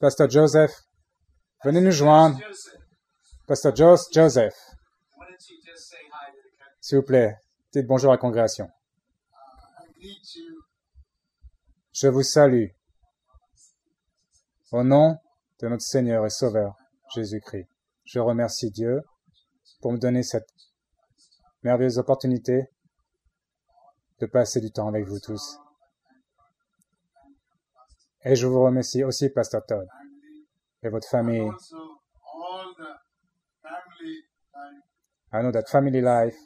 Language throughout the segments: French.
Pasteur Joseph, venez nous joindre. Pasteur Jos, Joseph, s'il vous plaît, dites bonjour à la congrégation. You Je vous salue au nom de notre Seigneur et Sauveur Jésus-Christ. Je remercie Dieu pour me donner cette merveilleuse opportunité de passer du temps avec vous tous. Et je vous remercie aussi, Pasteur Todd, et votre famille. I know that family life,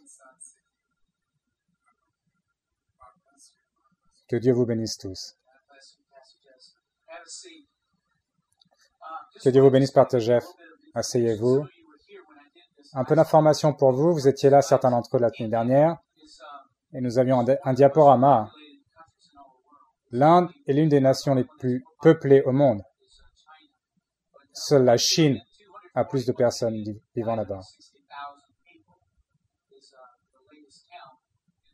que Dieu vous bénisse tous. Que Dieu vous bénisse, Pasteur Jeff. Asseyez-vous. Un peu d'informations pour vous. Vous étiez là, certains d'entre eux, la semaine dernière, et nous avions un diaporama. populated countries in all the world. L'Inde est l'une des nations les plus peuplées au monde. Seule la Chine a plus de personnes vi- vivant là-bas. 60,000 people is the latest count.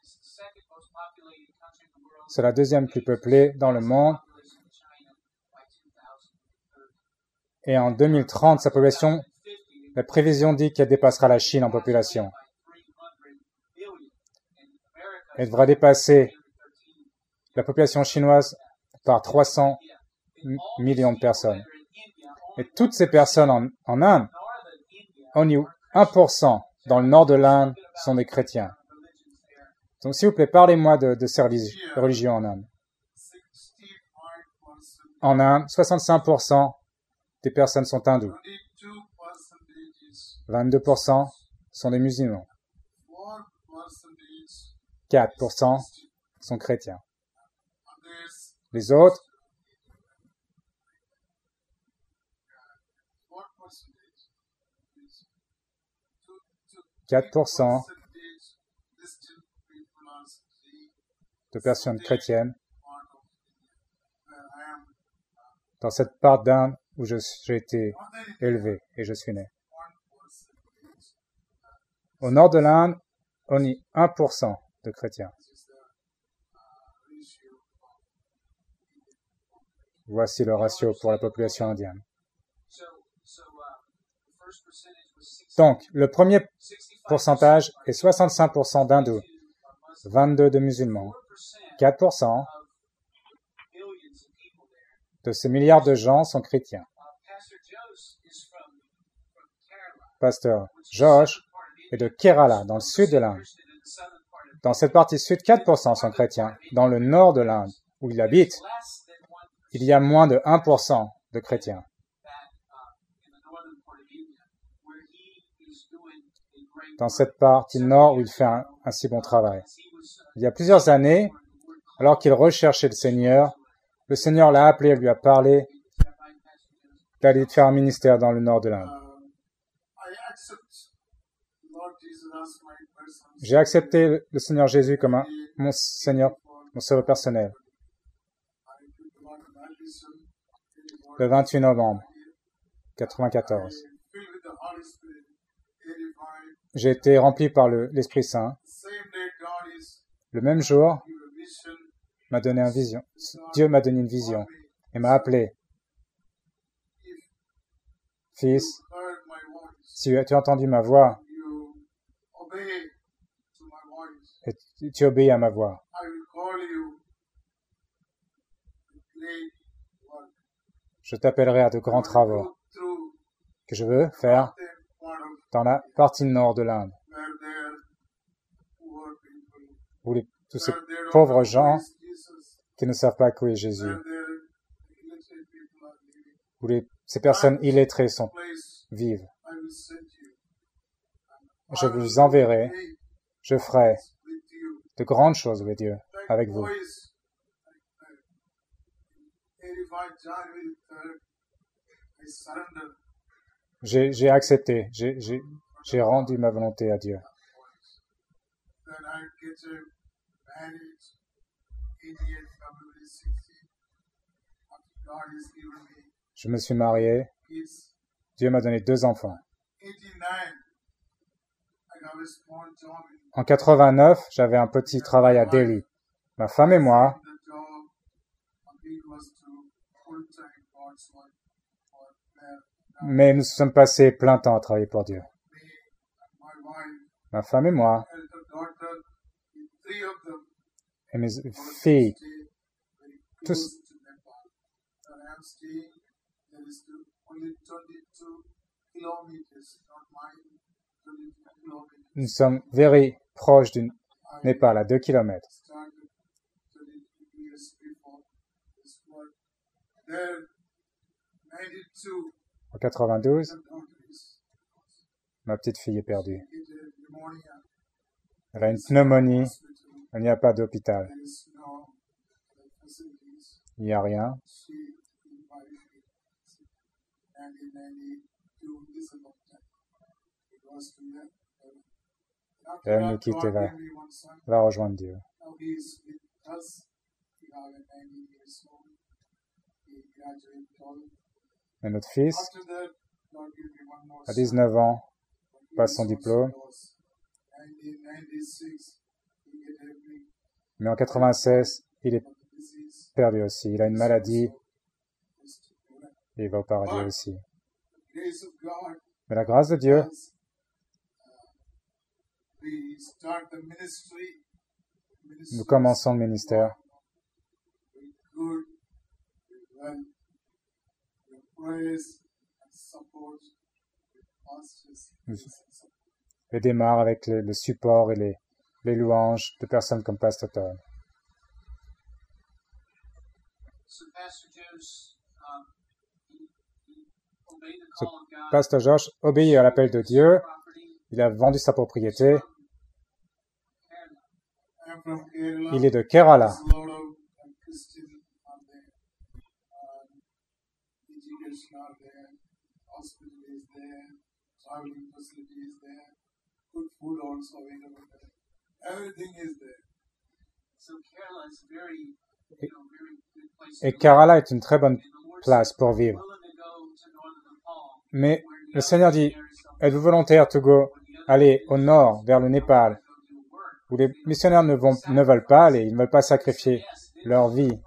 It's the second most populated country in the world. C'est la deuxième plus peuplée dans le monde. Population of China by 2030. Et en 2030, sa population, la prévision dit qu'elle dépassera la Chine en population. By 300 billion. And America Elle devra dépasser la population chinoise par 300 m- millions de personnes. Et toutes ces personnes en, en Inde, only 1% dans le nord de l'Inde sont des chrétiens. Donc s'il vous plaît, parlez-moi de, ces religi- religions en Inde. 65%, En Inde, 65% des personnes sont hindoues. 22% 22% sont des musulmans. 4% 4% sont chrétiens. others. Les autres, What percentage? is two- two- 4% percentage Christian people are saying de personnes chrétiennes dans cette part d'Inde où j'ai été élevé et je suis né. Au nord de l'Inde, on y 1% de chrétiens. This is the uh, ratio of Voici le ratio pour la population indienne. So, so the first percentage was 60, Donc, le premier 65 pourcentage est 65% d'hindous, are Muslim. 22% de musulmans, 4% 4% of billions of people there. de ces milliards de gens sont chrétiens. Pasteur Josh est de Kerala, dans le sud de l'Inde. Dans cette partie sud, 4% sont chrétiens. Dans le nord de l'Inde, où il habite, less than 1% il y a moins de 1% de chrétiens. Dans cette partie nord où il fait un, si bon travail. Il y a plusieurs années, alors qu'il recherchait le Seigneur, le Seigneur l'a appelé et lui a parlé d'aller faire un ministère dans le nord de l'Inde. J'ai accepté le Seigneur Jésus comme mon Seigneur, mon sauveur personnel, I took the Lord baptism in the le 28 novembre 94. filled with the Holy Spirit, 85. J'ai été rempli par le- l'Esprit Saint. Le même jour, m'a donné une vision. Dieu m'a donné une vision et m'a appelé, fils, si tu as entendu ma voix tu obéis à ma voix, I will call you to great work. Je t'appellerai à de grands travaux que je veux faire dans la partie nord de l'Inde, où les- tous ces pauvres gens qui ne savent pas qui est Jésus, où ces personnes illettrées sont vives. Je vous enverrai, je ferai de grandes choses avec Dieu, avec vous. J'ai accepté, j'ai- rendu ma volonté à Dieu. that I get a marriage, 88 February 16. After God has given me Je me suis marié. Dieu m'a donné deux enfants. 89, I have a small job in En 89, j'avais un petit travail à Delhi. Ma femme et moi, the job. A big was Mais nous sommes passés plein temps à travailler pour Dieu. Ma femme et moi, et mes filles, tous, nous sommes very proches du Népal, à 2 kilomètres. En 92, ma petite fille est perdue. Elle a une pneumonie, il n'y a pas d'hôpital. Il n'y a rien. Elle nous quitte et va, va rejoindre Dieu. Et notre fils, à 19 ans, passe son diplôme. Mais en 96, il est perdu aussi. Il a une maladie et il va au paradis aussi. Mais la grâce de Dieu, nous commençons le ministère. Et démarre avec le, le support et les, les louanges de personnes comme Pastor Todd. God. Pasteur George obéit à l'appel de Dieu. Il a vendu sa propriété. Il est de Kerala. There's a lot of uh, Christian are there. Um, education are there. Hospital is there. Traveling facility is there. Good food also available there. Everything is there. So Kerala is a very, you know, very good place to Et live. Kerala est une très bonne place pour vivre. willing to go to northern Nepal, Mais le Seigneur dit, missionaries don't êtes-vous volontaire, Togo, aller au nord, vers le Népal, où les missionnaires ne, vont, ne veulent pas aller, ils ne veulent pas sacrifier leur knew vie.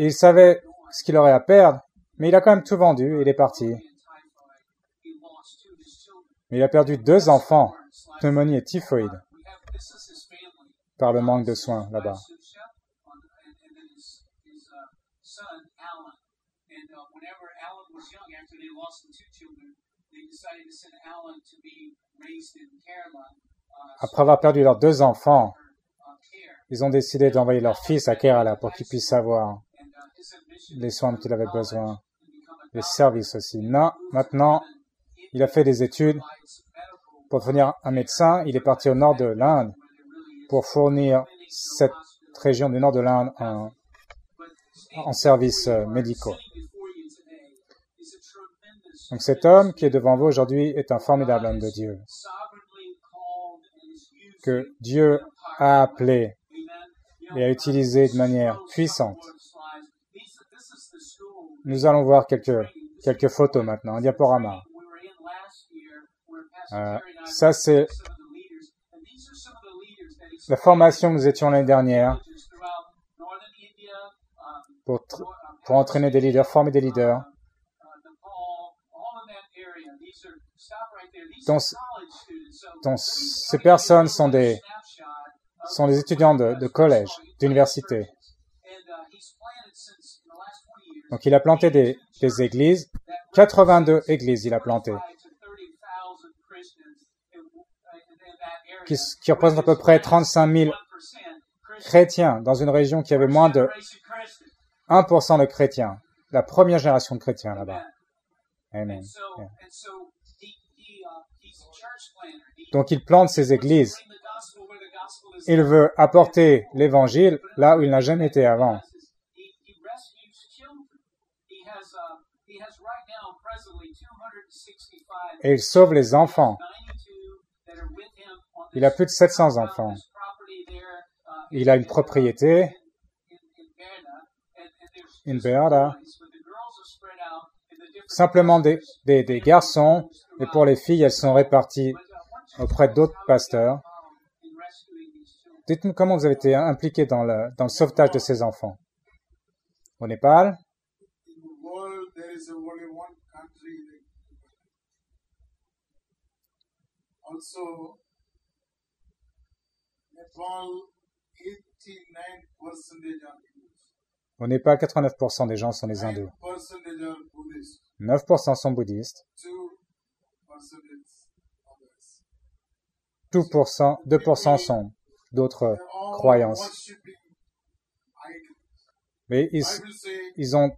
Et il savait ce qu'il aurait à perdre, mais il a quand même tout vendu il est parti. Mais il a perdu deux enfants, pneumonie et typhoïde, par le manque de soins là-bas. Après avoir perdu leurs deux enfants, ils ont décidé d'envoyer leur fils à Kerala pour qu'il puisse avoir les soins dont il avait besoin, les services aussi. Maintenant, il a fait des études pour devenir un médecin. Il est parti au nord de l'Inde pour fournir cette région du nord de l'Inde en, en services euh, médicaux. Donc cet homme qui est devant vous aujourd'hui est un formidable homme de Dieu, que Dieu a appelé et a utilisé de manière puissante. Nous allons voir quelques, quelques photos maintenant, un diaporama. Euh, ça, c'est la formation que nous étions l'année dernière pour, pour entraîner des leaders, former des leaders. Donc, donc ces personnes sont des, sont des étudiants de, de collège, d'université. Donc il a planté des, des églises, 82 églises il a planté, qui, qui représentent à peu près 35 000 chrétiens dans une région qui avait moins de 1% de chrétiens, la première génération de chrétiens là-bas. Amen. Donc il plante ces églises. Il veut apporter l'évangile là où il n'a jamais été avant. Et il sauve les enfants. Il a plus de 700 enfants. Il a une propriété, une beata, simplement des, des, des garçons, et pour les filles, elles sont réparties auprès d'autres pasteurs. Dites-nous comment vous avez été impliqué dans le, dans le sauvetage de ces enfants. Au Népal, In the world, there is only one country. like Nepal. Also, Nepal, 89% are Hindus. au Népal, 89% des gens sont des hindous. 9% are Buddhists. 9% sont bouddhistes. 2% is others. 2%, 2% sont d'autres croyances. Mais ils, ils ont,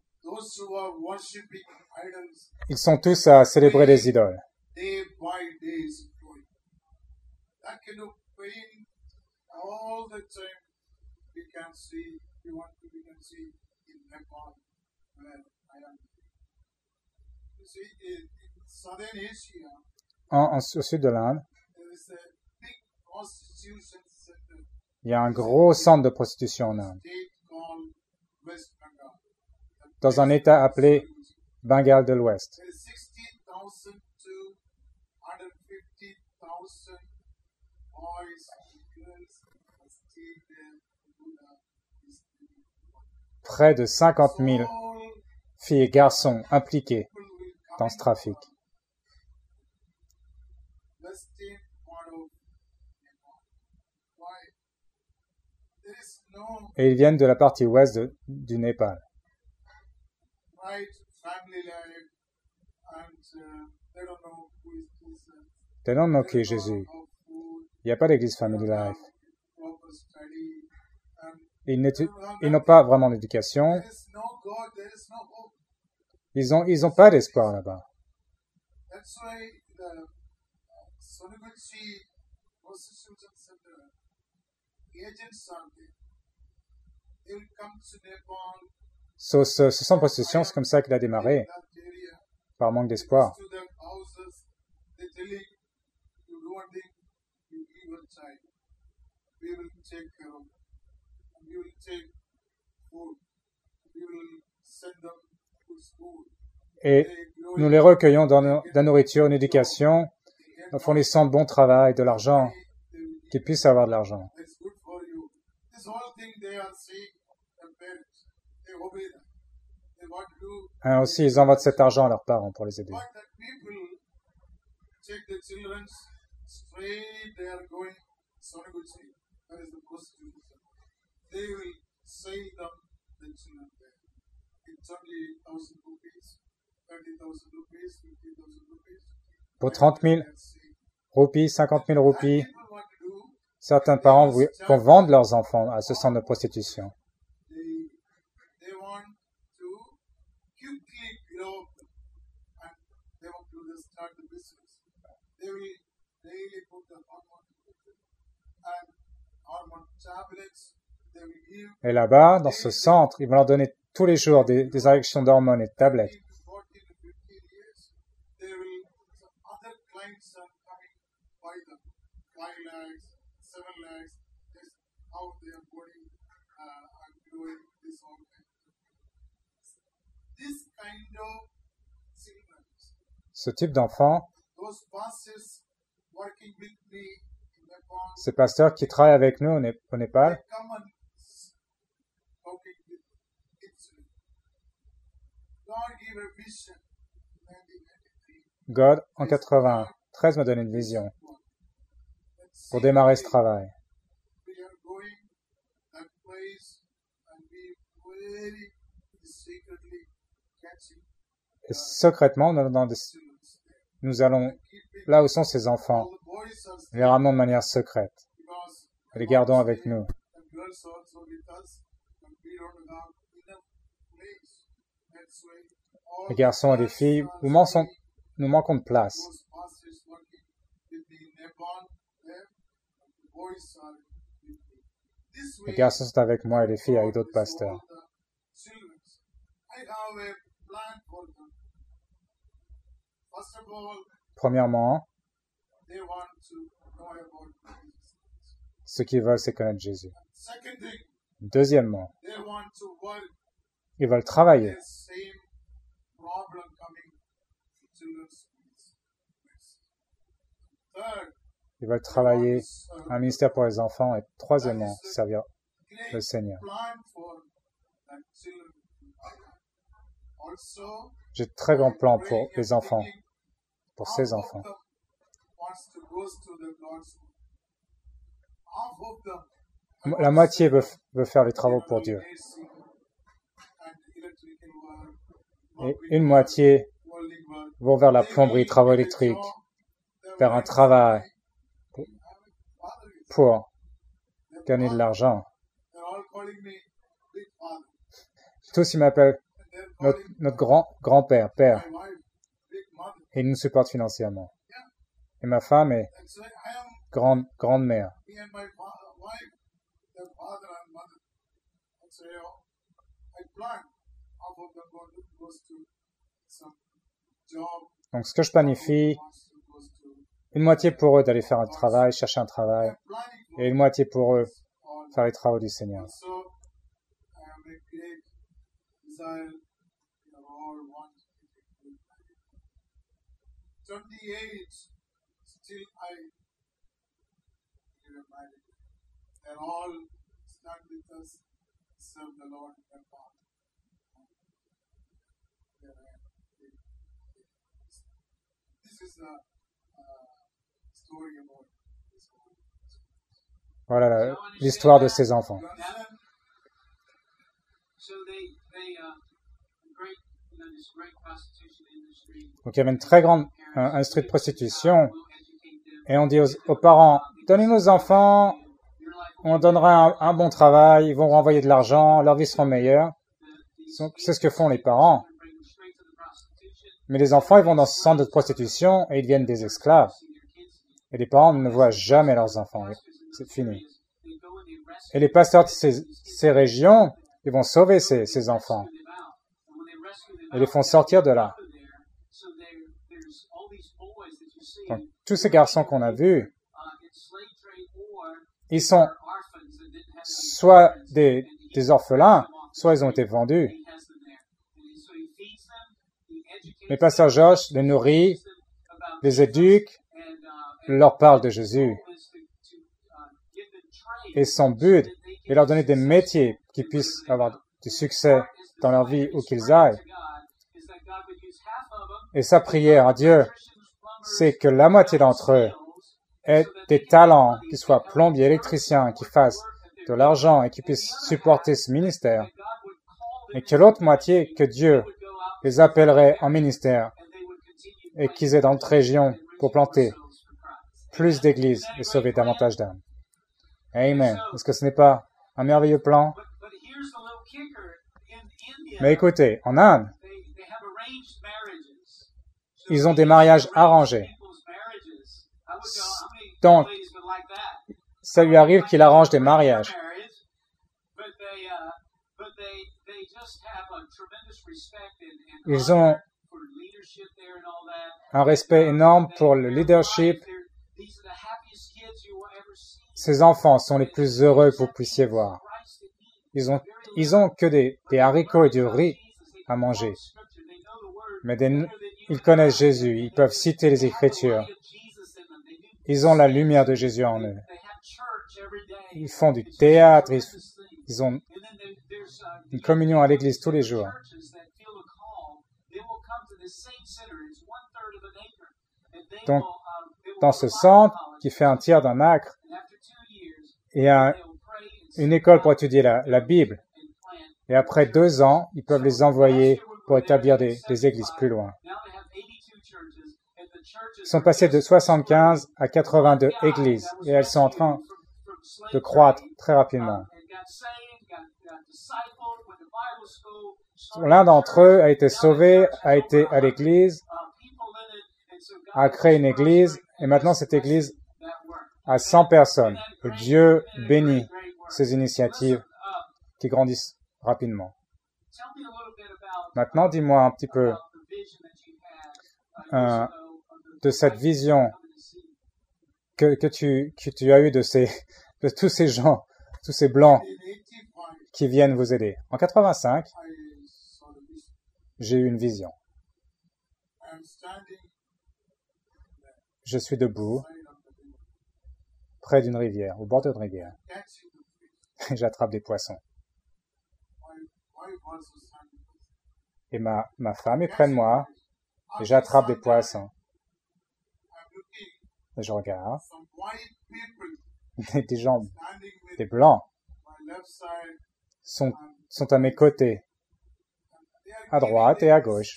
ils sont tous à célébrer des idoles. day by day is growing. That kind of pain all the time we can see, we want to, we can see in Nepal where I am. You see, in, in southern Asia, En, en- au sud de l'Inde, there is a big prostitution center il y a un gros centre de prostitution en Inde, dans un état appelé Bengale de l'Ouest. There is 16,000 to 150,000 boys and girls. Buddha is. Près de 50 000 All filles et garçons impliqués dans ce trafic. Et ils viennent de la partie ouest de- du Népal. uh, they don't know qui est Jésus. Il n'y a pas d'église Family Life. and Ils n'ont pas vraiment d'éducation. Ils ont, ils ont pas d'espoir là-bas. Uh, Nepal, Ce, ce, ce centre prostitution, c'est comme ça qu'il a démarré, par manque d'espoir. Your child. We will take care of them. And we will take food. We will send them to school. Et nous les recueillons dans de la nourriture, une éducation, en fournissant de bon travail, de l'argent, qu'ils puissent avoir de l'argent. Hein, aussi, ils envoient de cet argent à leurs parents pour les aider. They are going Sonoguchi, that is the prostitution. They will sell them the children there. It's only thousand rupees, thirty thousand rupees, fifty thousand rupees. Pour 30 000 Let's see. roupies, 50 000 And roupies, certains parents vont vendre leurs enfants à ce centre de prostitution. they they want to quickly grow up and they want to just start the business. They will daily put the hormone and hormone tablets. They will give Et là-bas, dans ce centre, ils vont leur donner tous les jours des, des injections d'hormones et de tablettes. 13 to 14 to 15 years. They will some other clients are coming by them. Five lakhs, seven lakhs. This how their body and growing this all kind of things. This kind of children, Ce type d'enfants, ces pasteurs qui travaillent avec nous au, Népal. God gave a vision in 1993. God, en 93, m'a donné une vision pour démarrer ce travail. Et secrètement, nous allons dans des-. Nous allons là où sont ces enfants, les ramenons de manière secrète, les gardons avec nous. Les garçons et les filles, nous manquons, de place. Les garçons sont avec moi et les filles avec d'autres pasteurs. all the children. I have a plan for them. First of all, Premièrement, ce qu'ils veulent, c'est connaître Jésus. Deuxièmement, ils veulent travailler. Ils veulent travailler un ministère pour les enfants et troisièmement, servir le Seigneur. plan J'ai de très grands plans pour les enfants, pour of enfants. La moitié veut, veut faire les travaux pour Dieu. Et une moitié vont vers la plomberie, travaux électriques, faire un travail pour gagner de l'argent. Tous, ils m'appellent notre, notre grand, grand-père, père, et ils nous supportent financièrement. Et ma femme est grande, to some job, Donc, ce que je planifie, une moitié pour eux d'aller faire un travail, chercher un travail, et une moitié pour eux faire les travaux du Seigneur. So I have a great desire. We are all one. 28, still I get married. They're all stand with us, serve the Lord in their path. There I am. This is a uh, story about this whole. Voilà l'histoire de ces enfants. Uh. Donc, il y avait une très grande industrie de prostitution, et on dit aux, parents, donnez nos enfants, on donnera un, un bon travail, ils vont renvoyer de l'argent, leur vie sera meilleure. Donc, C'est ce que font les parents. Mais les enfants, ils vont dans ce centre de prostitution et ils deviennent des esclaves. Et les parents ne voient jamais leurs enfants. C'est fini. Et les pasteurs de ces, régions, ils vont sauver ces, ces enfants. Et les font sortir de là. Donc, tous ces garçons qu'on a vus, ils sont soit des, orphelins, soit ils ont été vendus. Mais pasteur Josh les nourrit, les éduque, leur parle de Jésus. Et son but est leur donner des métiers qui puissent avoir du succès dans leur vie où qu'ils aillent. Et sa prière à Dieu, c'est que la moitié d'entre eux aient des talents, qu'ils soient plombiers, électriciens, qui fassent de l'argent et qui puissent supporter ce ministère. Et que l'autre moitié, que Dieu les appellerait en ministère et qu'ils aient dans notre région pour planter plus d'églises et sauver davantage d'âmes. Amen. Est-ce que ce n'est pas un merveilleux plan? Mais écoutez, en Inde, ils ont des mariages arrangés. Donc, ça lui arrive qu'il arrange des mariages. Ils ont un respect énorme pour le leadership. Ces enfants sont les plus heureux que vous puissiez voir. Ils ont, ils ont que des, des haricots et du riz à manger. Mais des- ils connaissent Jésus, ils peuvent citer les Écritures. Ils ont la lumière de Jésus en eux. Ils font du théâtre, ils, ont une communion à l'église tous les jours. Donc, dans ce centre qui fait un tiers d'un acre, il y a une école pour étudier la, Bible. Et après deux ans, ils peuvent les envoyer pour établir des églises plus loin. Sont passés de 75 à 82 églises et elles sont en train de croître très rapidement. L'un d'entre eux a été sauvé, a été à l'église, a créé une église et maintenant cette église a 100 personnes. Dieu bénit ces initiatives qui grandissent rapidement. Maintenant, dis-moi un petit peu euh, de cette vision que, tu, que tu as eue de, ces, de tous ces gens, tous ces blancs In 85, qui viennent vous aider. En 85, I saw the vision. j'ai eu une vision. Je suis debout près d'une rivière, au bord d'une rivière. fish. J'attrape des poissons. Et ma, ma femme est près de moi et j'attrape des poissons. Je regarde des, gens, des blancs, sont, sont à mes côtés. À droite et à gauche.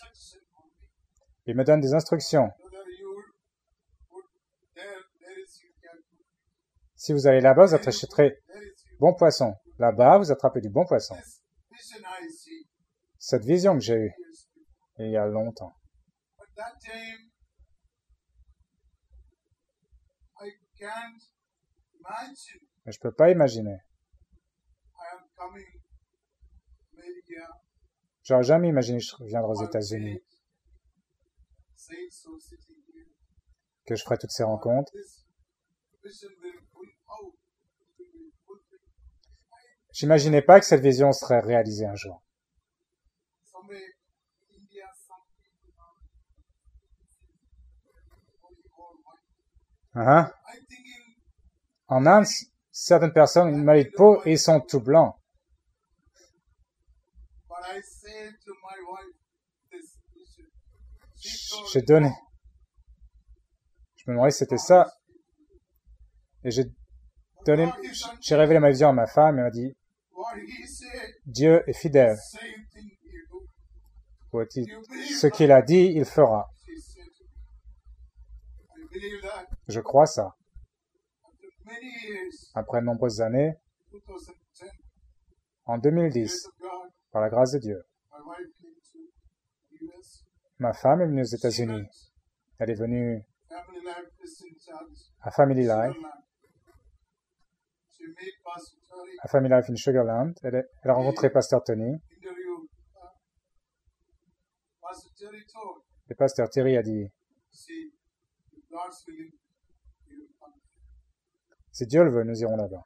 Ils me donnent des instructions. Si vous allez là-bas, vous attraperez bon poisson. Là-bas, vous attrapez du bon poisson. Cette vision que j'ai eue il y a longtemps. Je peux pas imaginer. J'aurais jamais imaginé que je reviendrais aux États-Unis, que je ferais toutes ces rencontres. J'imaginais pas que cette vision serait réalisée un jour. Somewhere in India, some people are only all white. Hein? I'm thinking En Inde, certaines personnes ont une maladie de peau et ils sont tout blancs. J'ai donné. Je me demandais si c'était ça. Et j'ai donné, j'ai révélé ma vision à ma femme et elle m'a dit, Dieu est fidèle. Ce qu'il a dit, il fera. Je crois ça. After many years, Après de nombreuses années, 2010, en grace 2010, of God, par la grâce de Dieu, ma femme est venue aux États-Unis. Elle est venue à Family Life, Terry, à Family Life in Sugarland. Elle, a rencontré Pasteur Tony. Uh, Terry Et Pasteur Thierry a dit, see, if God's willing, we will come. Si Dieu le veut, nous irons là-bas.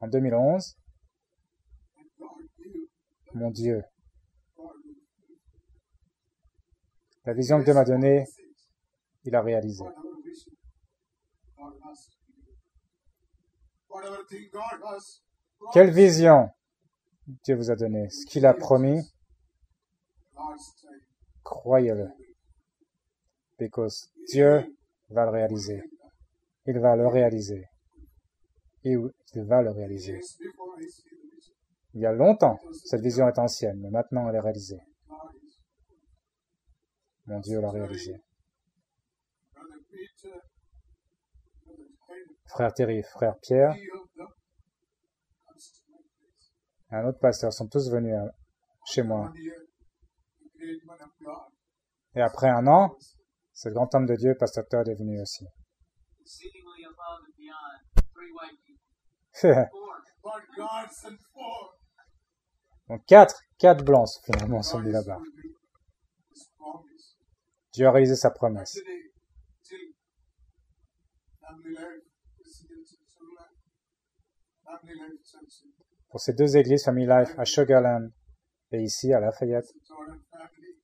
2011, En 2011, and God gave mon Dieu, la vision que Dieu m'a donnée, il a réalisé. Quelle vision Dieu vous a donné Ce qu'il a promis, croyez-le. Because Dieu va le réaliser. Il va le réaliser. Il va le réaliser? Il y a longtemps, cette vision est ancienne, mais maintenant elle est réalisée. Mon Dieu l'a réalisé. Brother Peter, Brother Tyler, Frère Thierry, frère Pierre un autre pasteur sont tous venus à- chez moi. Et après un an, ce grand homme de Dieu, pasteur Todd, est venu aussi. Exceedingly above and beyond three white people. Four. But God sent four. Donc quatre, quatre blancs finalement sont God venus is là-bas. Dieu a réalisé sa promesse. Pour ces deux églises, Family Life à Sugarland et ici à Lafayette, the Jordan family,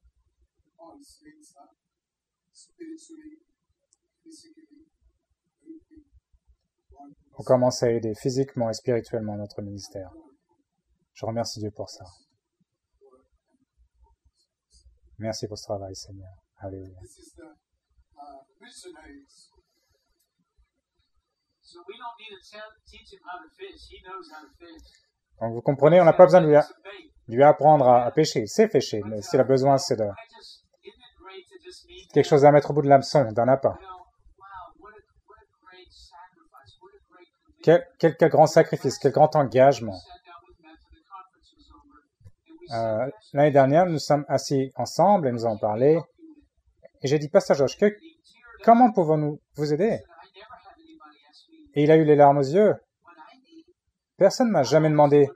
all saints are spiritually, physically, helping one on commence à aider physiquement et spirituellement notre ministère. Je remercie Dieu pour ça. Merci pour ce travail, Seigneur. Alléluia. Uh. Donc vous comprenez, on n'a pas besoin de lui, apprendre à, à pêcher. Il sait pêcher, mais s'il a besoin, c'est de quelque chose à mettre au bout de l'hameçon. Il n'en a pas. You know, wow, what a, what a great sacrifice. What a great commitment. Quel, quel, quel grand sacrifice, quel grand engagement. We sat down with him after the conference was over, and we Euh, said, "Pastor, L'année dernière, nous sommes assis ensemble et nous avons parlé. Et j'ai dit, Pasteur Georges, que- comment pouvons-nous vous aider? Et il a eu les larmes aux yeux. Personne ne m'a jamais demandé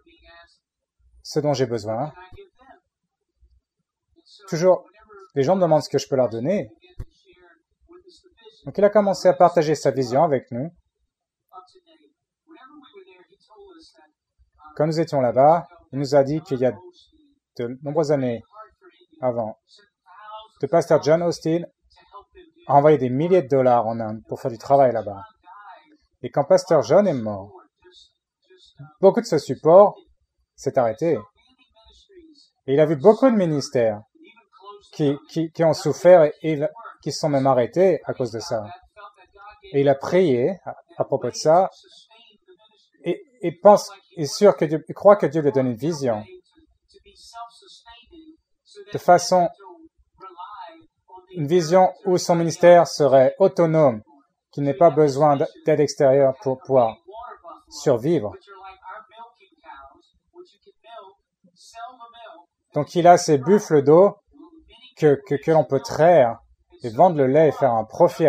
ce dont j'ai besoin. Toujours, les gens me demandent ce que je peux leur donner. Donc il a commencé à partager sa vision avec nous. of today, whenever we were there, he told us that uh, Quand nous étions là-bas, il nous a dit qu'il y a de nombreuses années avant, le pasteur John Austin a envoyé des milliers de dollars en Inde pour faire du travail là-bas. Et quand Pasteur John est mort, beaucoup de ce support s'est arrêté. Et il a vu beaucoup de ministères qui, qui, ont souffert et, qui sont même arrêtés à cause de ça. Et il a prié à propos de ça et pense, est sûr que Dieu, il croit que Dieu lui donne une vision de façon, une vision où son ministère serait autonome, qu'il n'ait pas besoin d'aide extérieure pour pouvoir survivre. Donc il a ces buffles d'eau que, que, que l'on peut traire et vendre le lait et faire un profit.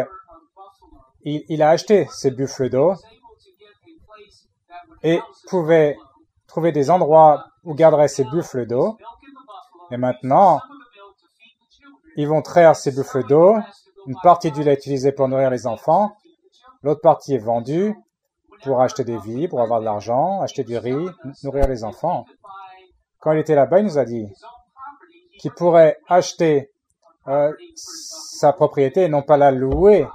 Il, il a acheté ces buffles d'eau et pouvait trouver des endroits où garderait ces buffles d'eau. Et maintenant, ils vont traire ces buffles d'eau. Une partie du lait est utilisée pour nourrir les enfants. L'autre partie est vendue pour acheter des vies, pour avoir de l'argent, acheter du riz, nourrir les enfants. Quand il était là-bas, il nous a dit qu'il pourrait acheter euh, sa propriété et non pas la louer.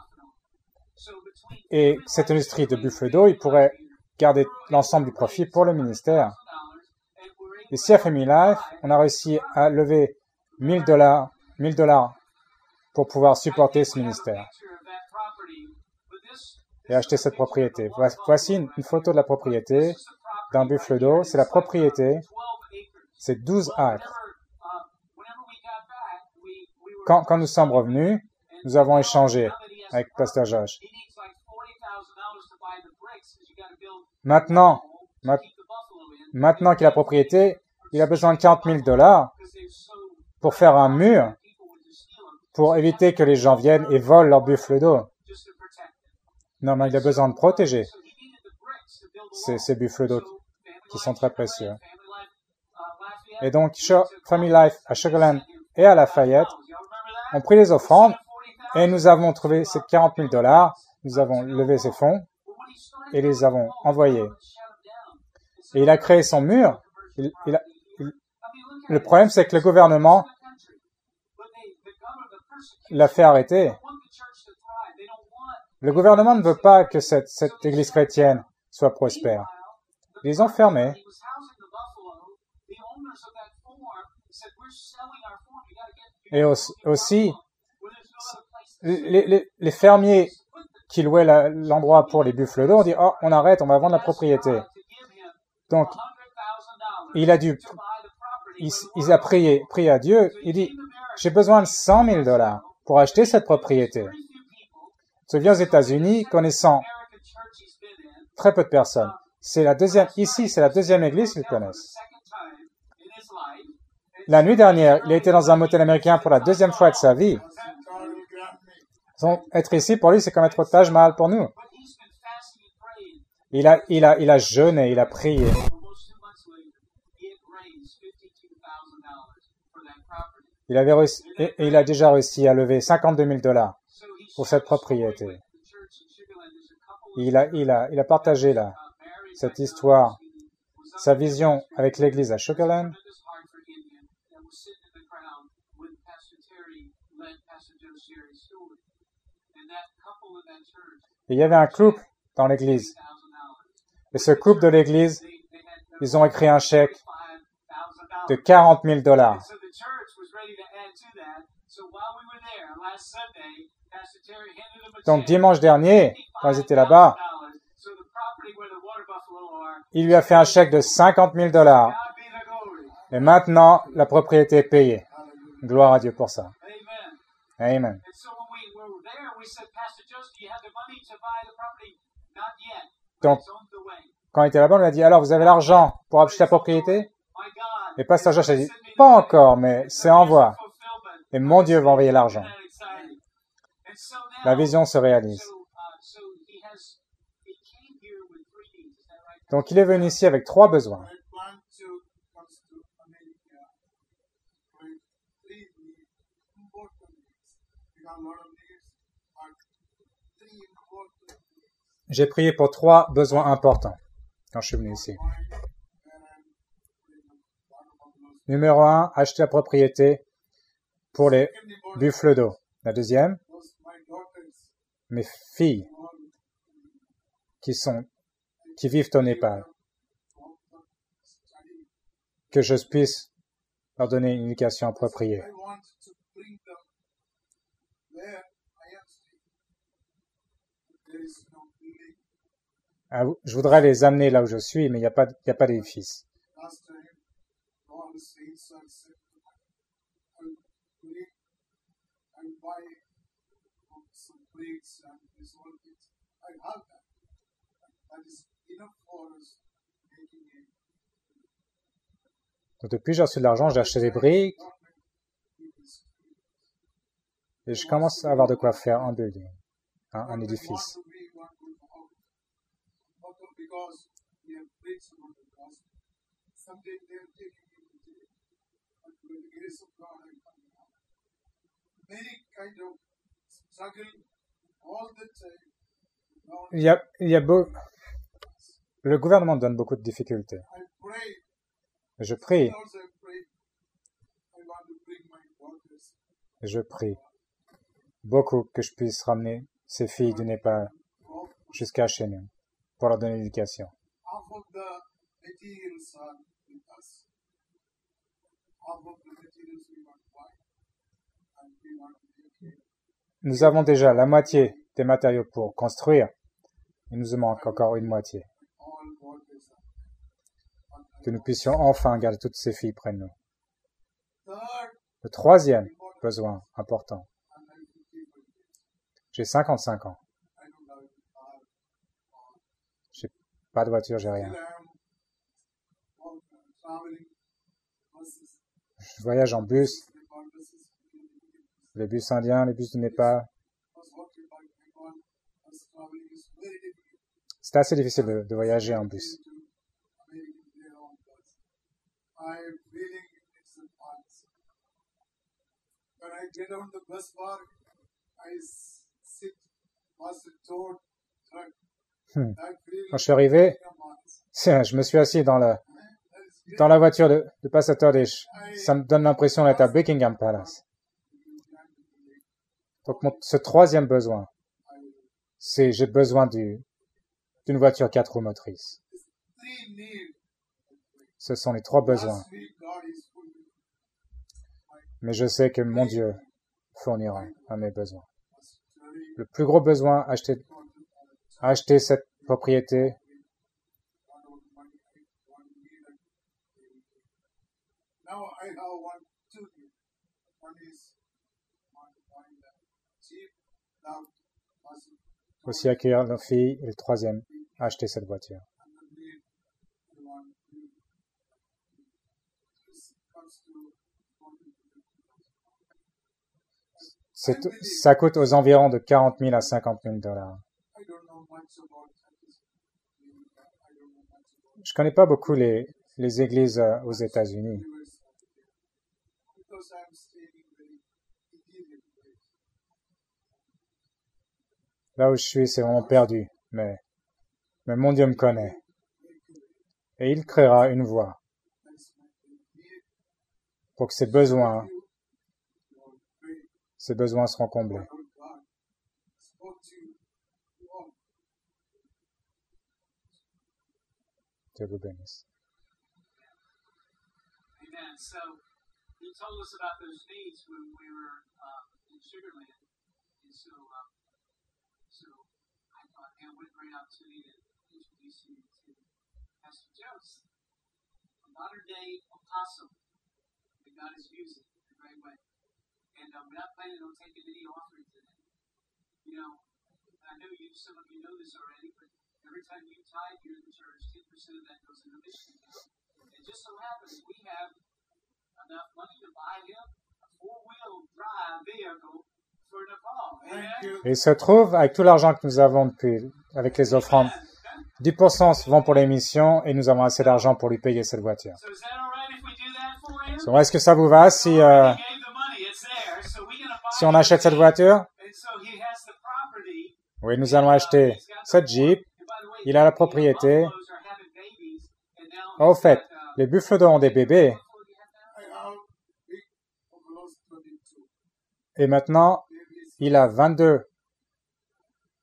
Et cette industrie de buffle d'eau, il pourrait garder l'ensemble du profit pour le ministère. Ici à Family Life, on a réussi à lever 1000 dollars, 1000 dollars pour pouvoir supporter ce ministère et acheter cette propriété. Voici une, une photo de la propriété d'un buffle d'eau. C'est la propriété. C'est 12 acres. Quand, quand nous sommes revenus, nous avons échangé avec Pasteur Josh. Maintenant, ma- maintenant qu'il a propriété, il a besoin de 40 000 dollars pour faire un mur pour éviter que les gens viennent et volent leur buffle d'eau. Non, mais il a besoin de protéger ces, ces buffles d'eau qui sont très précieux. Et donc, Family Life à Sugarland et à Lafayette ont pris les offrandes et nous avons trouvé ces 40 000 dollars. Nous avons levé ces fonds et les avons envoyés. Et il a créé son mur. Le problème, c'est que le gouvernement l'a fait arrêter. Le gouvernement ne veut pas que cette, église chrétienne soit prospère. Ils ont fermé. Et aussi, les, les- les fermiers qui louaient la- l'endroit pour les buffles d'eau ont dit, oh, on arrête, on va vendre la propriété. Donc, il a dû, il, il a prié, prié à Dieu. Il dit, j'ai besoin de 100 000 dollars pour acheter cette propriété. Je viens aux États-Unis, connaissant très peu de personnes. C'est la deuxième, ici, c'est la deuxième église qu'ils connaissent. La nuit dernière, il a été dans un motel américain pour la deuxième fois de sa vie. Donc, être ici, pour lui, c'est comme être au Taj Mahal pour nous. Il a, il a, il a jeûné, il a prié. Il avait et il a déjà réussi à lever 52 000 dollars pour cette propriété. Il a, il a, il a partagé là, cette histoire, sa vision avec l'église à Sugarland. Et il y avait un couple dans l'église. Et ce couple de l'église, ils ont écrit un chèque de 40 000 dollars. Donc dimanche dernier, quand ils étaient là-bas, il lui a fait un chèque de 50 000 dollars. Et maintenant, la propriété est payée. Gloire à Dieu pour ça. Amen. Donc, quand il était là-bas, on lui a dit, alors vous avez l'argent pour acheter la propriété? Et Pasteur Josh a dit, pas encore, mais c'est en voie. Et mon Dieu va envoyer l'argent. La vision se réalise. Donc il est venu ici avec trois besoins. J'ai prié pour trois besoins importants quand je suis venu ici. Numéro un, acheter la propriété pour les buffles d'eau. La deuxième, mes filles. qui sont, qui vivent au Népal, que je puisse leur donner une éducation appropriée. I want to bring them where I am staying. There is no building. Ah, Je voudrais les amener là où je suis, mais il n'y a pas, pas d'édifice. Depuis j'ai reçu de l'argent, j'ai acheté des briques et je commence à avoir de quoi faire un building, un, un édifice. want to be one good house. But because we have preached about the gospel, someday they are taking me to jail. But with the grace of God, I'm coming out. Many kind of struggle all the time. Now Il y a, il y a beau, le gouvernement donne beaucoup de difficultés. Je prie, je prie beaucoup que je puisse ramener ces filles du Népal jusqu'à chez nous pour leur donner l'éducation. Nous avons déjà la moitié des matériaux pour construire. Il nous manque encore une moitié. Que nous puissions enfin garder toutes ces filles près de nous. Le troisième besoin important. J'ai 55 ans. I don't have a car. J'ai pas de voiture, j'ai rien. Je voyage en bus, les bus indiens, les bus du Népal. C'est assez difficile de, de voyager en bus. Hmm. Quand je suis arrivé, je me suis assis dans, great. dans la voiture de, de Ça me donne l'impression d'être à Buckingham Palace. Donc ce troisième besoin, c'est j'ai besoin du- d'une voiture quatre roues motrices. Ce sont les trois besoins. Mais je sais que mon Dieu fournira à mes besoins. Le plus gros besoin, acheter, acheter cette propriété, aussi accueillir nos filles, et le troisième, acheter cette voiture. ça coûte aux environs de 40 000 à 50 000 dollars. Je connais pas beaucoup les, églises euh, aux États-Unis. Là où je suis, c'est vraiment perdu. Mais, mais mon Dieu me connaît. Et il créera une voie pour que ses besoins, ses besoins seront comblés. Vous. Amen. So he told us about those needs when we were uh, in Sugarland, and so um, so I thought, man, what a great opportunity to introduce you to Pastor Joseph, a modern day apostle that God is using in a great way. And uh, we're not planning on taking any offering today. You know, I know you, some of you know this already, but every time you tithe here in the church, 10% of that goes into mission account. It just so happens we have enough money to buy him a four-wheel drive vehicle for Nepal. Thank you. Et il se trouve, avec tout l'argent que nous avons depuis, avec les offrandes, 10% vont pour les missions et nous avons assez d'argent pour lui payer cette voiture. So is that all right if we do that for him? Donc, est-ce que ça vous va si, euh, gonna buy si on achète cette voiture? And so he has the property. Oui, nous allons acheter cette Jeep. Il a la propriété. Au fait, les buffles ont des bébés buffalo do you have now? I have big buffaloes 22 et maintenant, il a 22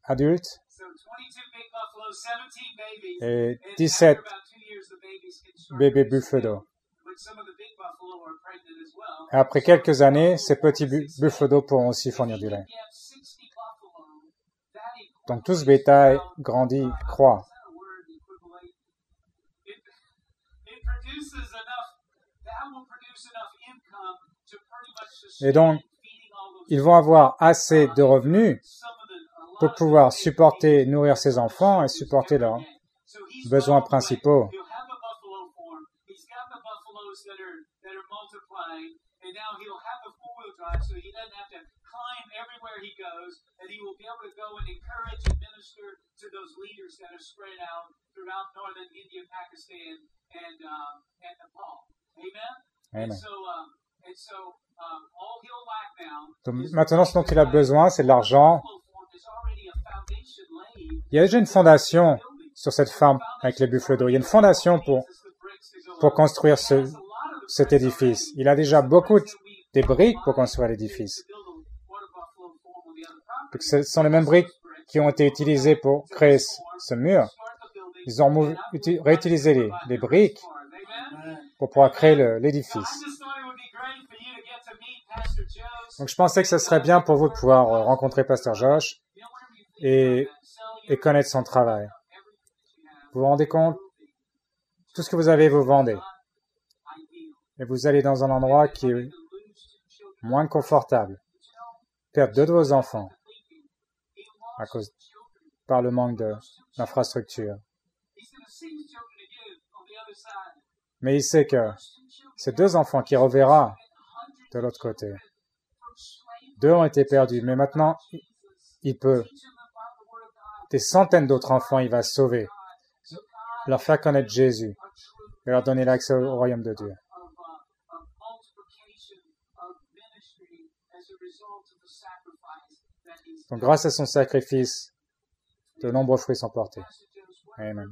adultes So 22 big buffaloes 17 babies. et And 17 after about two years, the babies can start bébés well. Et après quelques années, ces petits bu- buffalo pourront aussi fournir du lait. can get 60 buffalo, that equals Donc tout ce bétail grandit, croît. Et donc, Ils vont avoir assez de revenus pour pouvoir supporter, nourrir ses enfants et supporter leurs besoins principaux. Farm. That that and so he goes, and he will be able to go and encourage and minister to those leaders that are spread out throughout northern India, Pakistan, and um, and Nepal. Amen? And Amen. so um, and so um, all he'll lack now. Donc maintenant, ce dont il a besoin, c'est de l'argent. Farm Il y a déjà une fondation sur cette ferme avec les buffalo. Il y a une fondation pour, pour construire ce, cet édifice. Il a déjà beaucoup de- des briques pour construire l'édifice. Ce sont les mêmes briques qui ont été utilisées pour créer ce, mur. Ils ont réutilisé les, briques pour pouvoir créer l'édifice. Donc je pensais que ce serait bien pour vous de pouvoir euh, rencontrer Pasteur Josh et, et connaître son travail. Vous vous rendez compte? Tout ce que vous avez, vous vendez. Et vous allez dans un endroit qui est moins confortable. Perdre deux de vos enfants à cause par le manque d'infrastructures. Mais il sait que ces deux enfants qu'il reverra de l'autre côté, deux ont été perdus, mais maintenant il peut des centaines d'autres enfants, il va sauver, leur faire connaître Jésus et leur donner l'accès au royaume de Dieu. Grâce à son sacrifice, de nombreux fruits sont portés. Amen.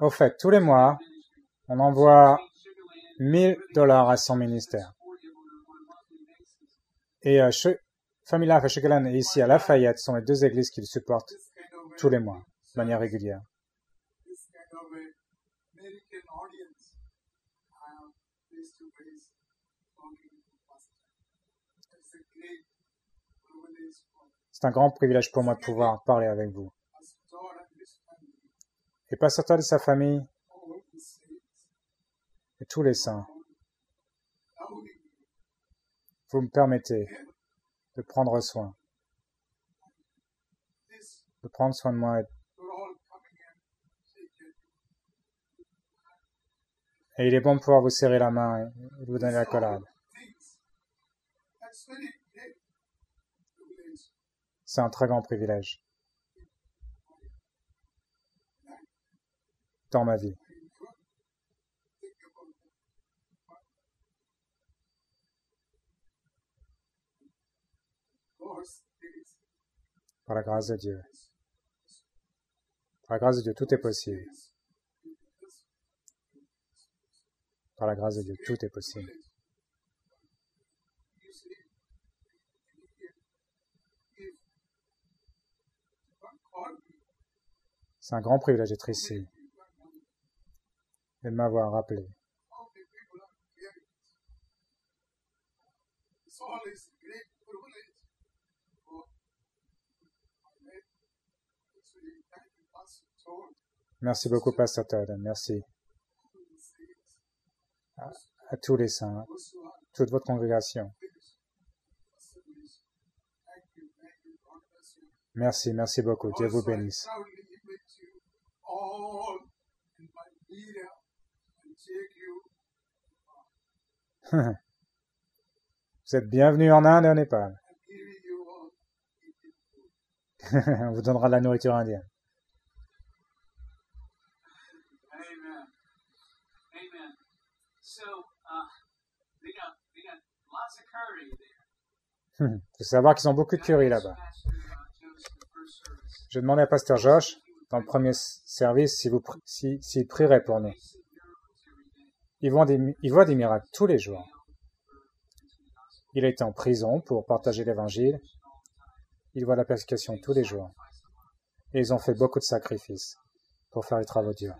Au fait, tous les mois, on envoie 1000 dollars à son ministère. Et Family Life à et ici à Lafayette sont les deux églises qui le supportent This kind of tous les mois, de manière régulière. this kind of a American audience, I am face to face talking to pastor. It's a great privilege for C'est un grand privilège pour moi de pouvoir parler avec vous. Pastor Et Todd et sa famille et tous les saints, vous me permettez de prendre soin, de prendre soin de moi et il est bon de pouvoir vous serrer la main et vous donner la collade. C'est un très grand privilège dans ma vie. Par la grâce de Dieu. Par la grâce de Dieu, tout est possible. Par la grâce de Dieu, tout est possible. You see, if God called me, C'est un grand privilège d'être ici et de m'avoir rappelé. Merci beaucoup, Pasteur Todd. Merci says, à tous les saints, toute votre congrégation. Merci, merci beaucoup. Dieu vous bénisse. All and Vous êtes bienvenus en Inde et au Népal. On vous donnera de la nourriture indienne. Amen. Amen. So, uh, they got they got lots of curry there. Il faut savoir qu'ils ont beaucoup de curry là-bas. Je demandais à Pasteur Josh, dans le premier service, si vous, pri- si, s'il prierait pour nous. Ils voient des, miracles tous les jours. Il été en prison pour partager l'évangile. Il voit la persécution tous les jours. Et ils ont fait beaucoup de sacrifices pour faire les travaux durs.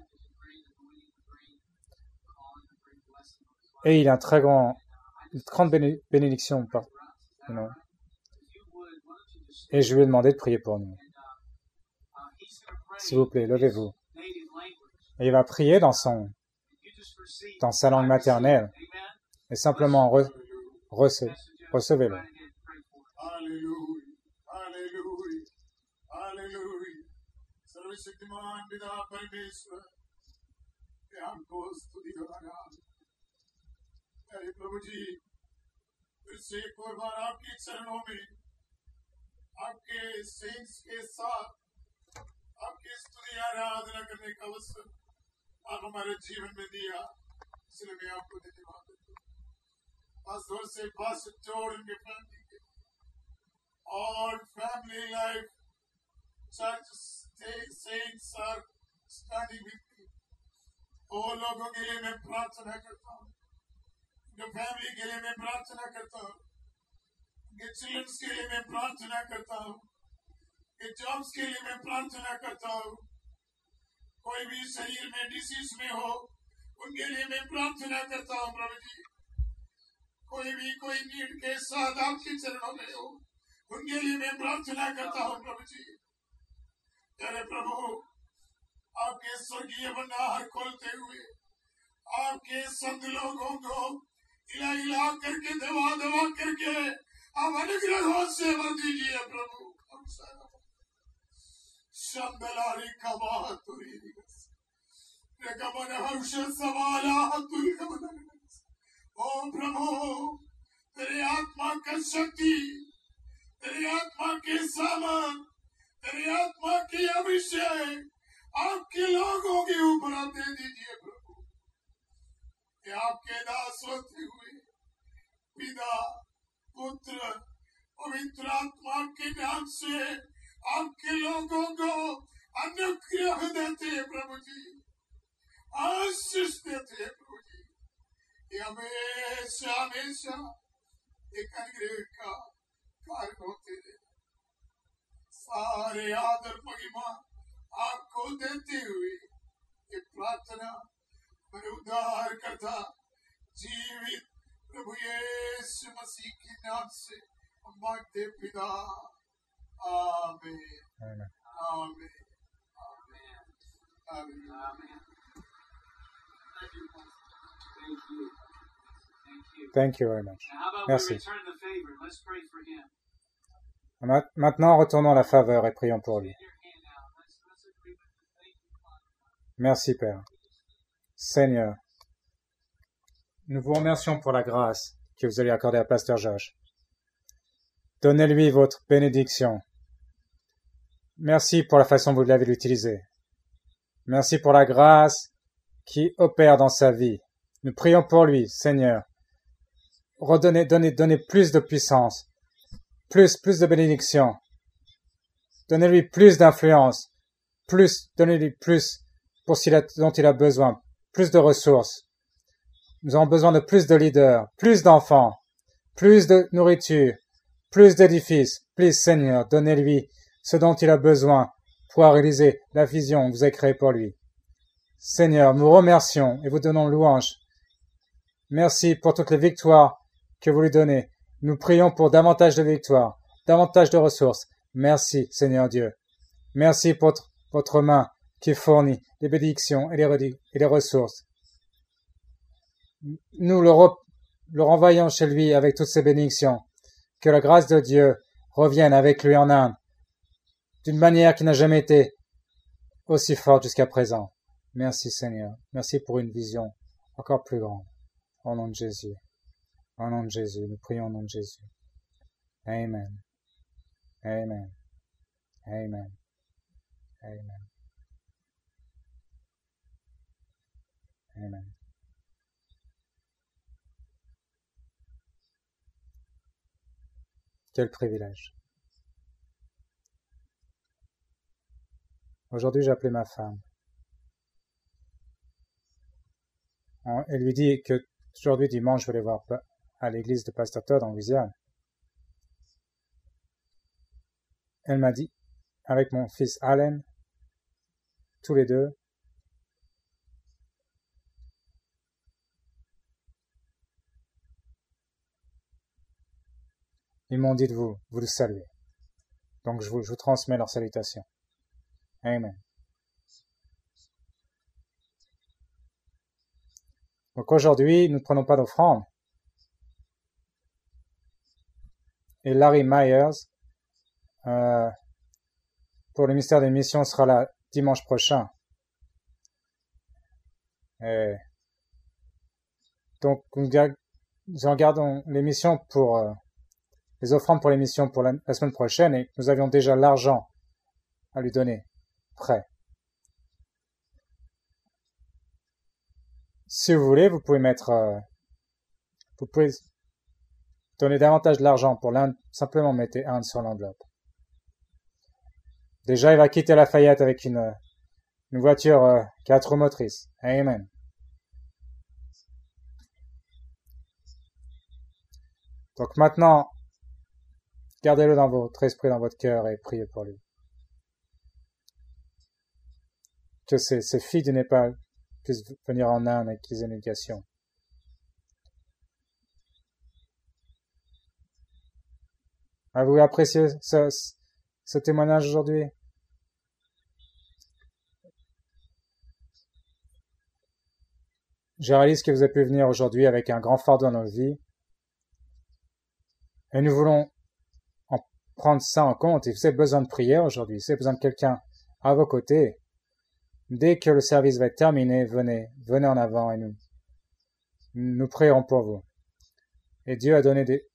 Et il a un très une grande bénédiction. Par, Et je lui ai demandé de prier pour nous. S'il vous plaît, levez-vous. Et il va prier dans son, dans sa langue maternelle. Et simplement re, recevez, recevez-le. सर्वशक्तिमान पिता परमेश्वर आपको स्तुति कराना अरे प्रभु जी फिर से एक और बार आपके चरणों में आपके सेंस के साथ आपकी स्तुति आराधना करने का अवसर आप हमारे जीवन में दिया, इसलिए मैं आपको धन्यवाद देता हूँ। से पास जोड़ उनके फैमिली के और family life saints are standing with me. वो लोगों के लिए मैं प्रार्थना करता हूँ। उनके फैमिली के लिए मैं प्रार्थना करता हूँ। उनके चिल्ड्रंस के लिए मैं प्रार्थना करता हूँ। जॉब्स के लिए मैं प्रार्थना करता हूँ। कोई भी शरीर में डिसीज में हो, उनके लिए मैं प्रार्थना करता हूँ, प्रभु जी। कोई भी, कोई नीड के साथ आपके चरणों में हो, उनके लिए मैं प्रार्थना करता हूँ, प्रभु जी। तेरे प्रभु, आपके स्वर्गीय भंडार खोलते हुए, आपके संत लोगों को इला इला करके दवा दवा करके आप अनुग्रहों से भर दीजिए, प्रभु। शंदलारी ओ प्रभु तेरे आत्मा का शक्ति तेरे आत्मा के सामान तेरी आत्मा की अभिषेक आपके लोगों के ऊपर दे दीजिए प्रभु कि आपके दास होते हुए पिता पुत्र पवित्र आत्मा के नाम से आपके लोगों को अनुग्रह देते हैं प्रभु जी। आशीष देते हैं प्रभु जी। ये हमेशा हमेशा एक अनुग्रह का कारण होते रहे सारे आदर, महिमा आपको देते हुए ये प्रार्थना मेरे उद्धार करता, जीवित प्रभु यीशु मसीह के नाम से मांगते पिता। Amen. Amen. Amen. Amen. Thank you. Very much. Merci. Maintenant, retournons la faveur et prions pour lui. Merci, Père. Seigneur, nous vous remercions pour la grâce que vous allez accorder à Pasteur Josh. Donnez-lui votre bénédiction Merci pour la façon dont vous l'avez utilisé. Merci pour la grâce qui opère dans sa vie. Nous prions pour lui, Seigneur. Redonnez, donnez, donnez plus de puissance, plus, plus de bénédiction. Donnez-lui plus d'influence, plus, donnez-lui plus pour ce dont il a besoin, plus de ressources. Nous avons besoin de plus de leaders, plus d'enfants, plus de nourriture, plus d'édifices. Plus, Seigneur, donnez-lui ce dont il a besoin pour réaliser la vision que vous avez créée pour lui. Seigneur, nous remercions et vous donnons louange. Merci pour toutes les victoires que vous lui donnez. Nous prions pour davantage de victoires, davantage de ressources. Merci, Seigneur Dieu. Merci pour votre- main qui fournit les bénédictions et les, ressources. Nous le, le renvoyons chez lui avec toutes ces bénédictions. Que la grâce de Dieu revienne avec lui en Inde, d'une manière qui n'a jamais été aussi forte jusqu'à présent. Merci Seigneur. Merci pour une vision encore plus grande. Au nom de Jésus. Au nom de Jésus. Nous prions au nom de Jésus. Amen. Amen. Amen. Amen. Amen. Quel privilège. Aujourd'hui, j'ai appelé ma femme. Elle lui dit que aujourd'hui, dimanche, je vais aller voir à l'église de Pasteur Todd en Louisiane. Elle m'a dit, avec mon fils Allen, tous les deux, ils m'ont dit de vous, vous le saluer. Donc je vous, je vous transmets leurs salutations. Amen. Donc aujourd'hui, nous ne prenons pas d'offrande. Et Larry Myers, euh, pour le mystère des missions, sera là dimanche prochain. Et donc, nous regardons l'émission pour euh, les offrandes pour l'émission pour la, la, semaine prochaine et nous avions déjà l'argent à lui donner Si vous voulez, vous pouvez mettre, euh, vous pouvez donner davantage de l'argent pour l'un, simplement mettez un sur l'enveloppe. Déjà, il va quitter Lafayette avec une, une voiture euh, quatre motrices. Amen. Donc maintenant, gardez-le dans votre esprit, dans votre cœur et priez pour lui. Que ces, filles du Népal puissent venir en Inde et qu'ils aient une éducation. Avez-vous apprécié ce, témoignage aujourd'hui? Je réalise que vous avez pu venir aujourd'hui avec un grand fardeau dans nos vies. Et nous voulons en prendre ça en compte. Et vous avez besoin de prière aujourd'hui. Vous avez besoin de quelqu'un à vos côtés, dès que le service va être terminé, venez, venez en avant et nous, nous prierons pour vous. Et Dieu a donné des,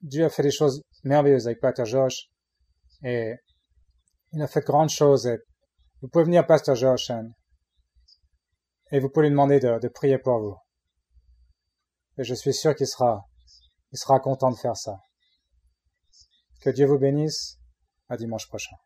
Dieu a fait des choses merveilleuses avec Pasteur Josh et il a fait de grandes choses. Et vous pouvez venir, Pasteur Josh, et vous pouvez lui demander de, de prier pour vous. Et je suis sûr qu'il sera, il sera content de faire ça. Que Dieu vous bénisse. À dimanche prochain.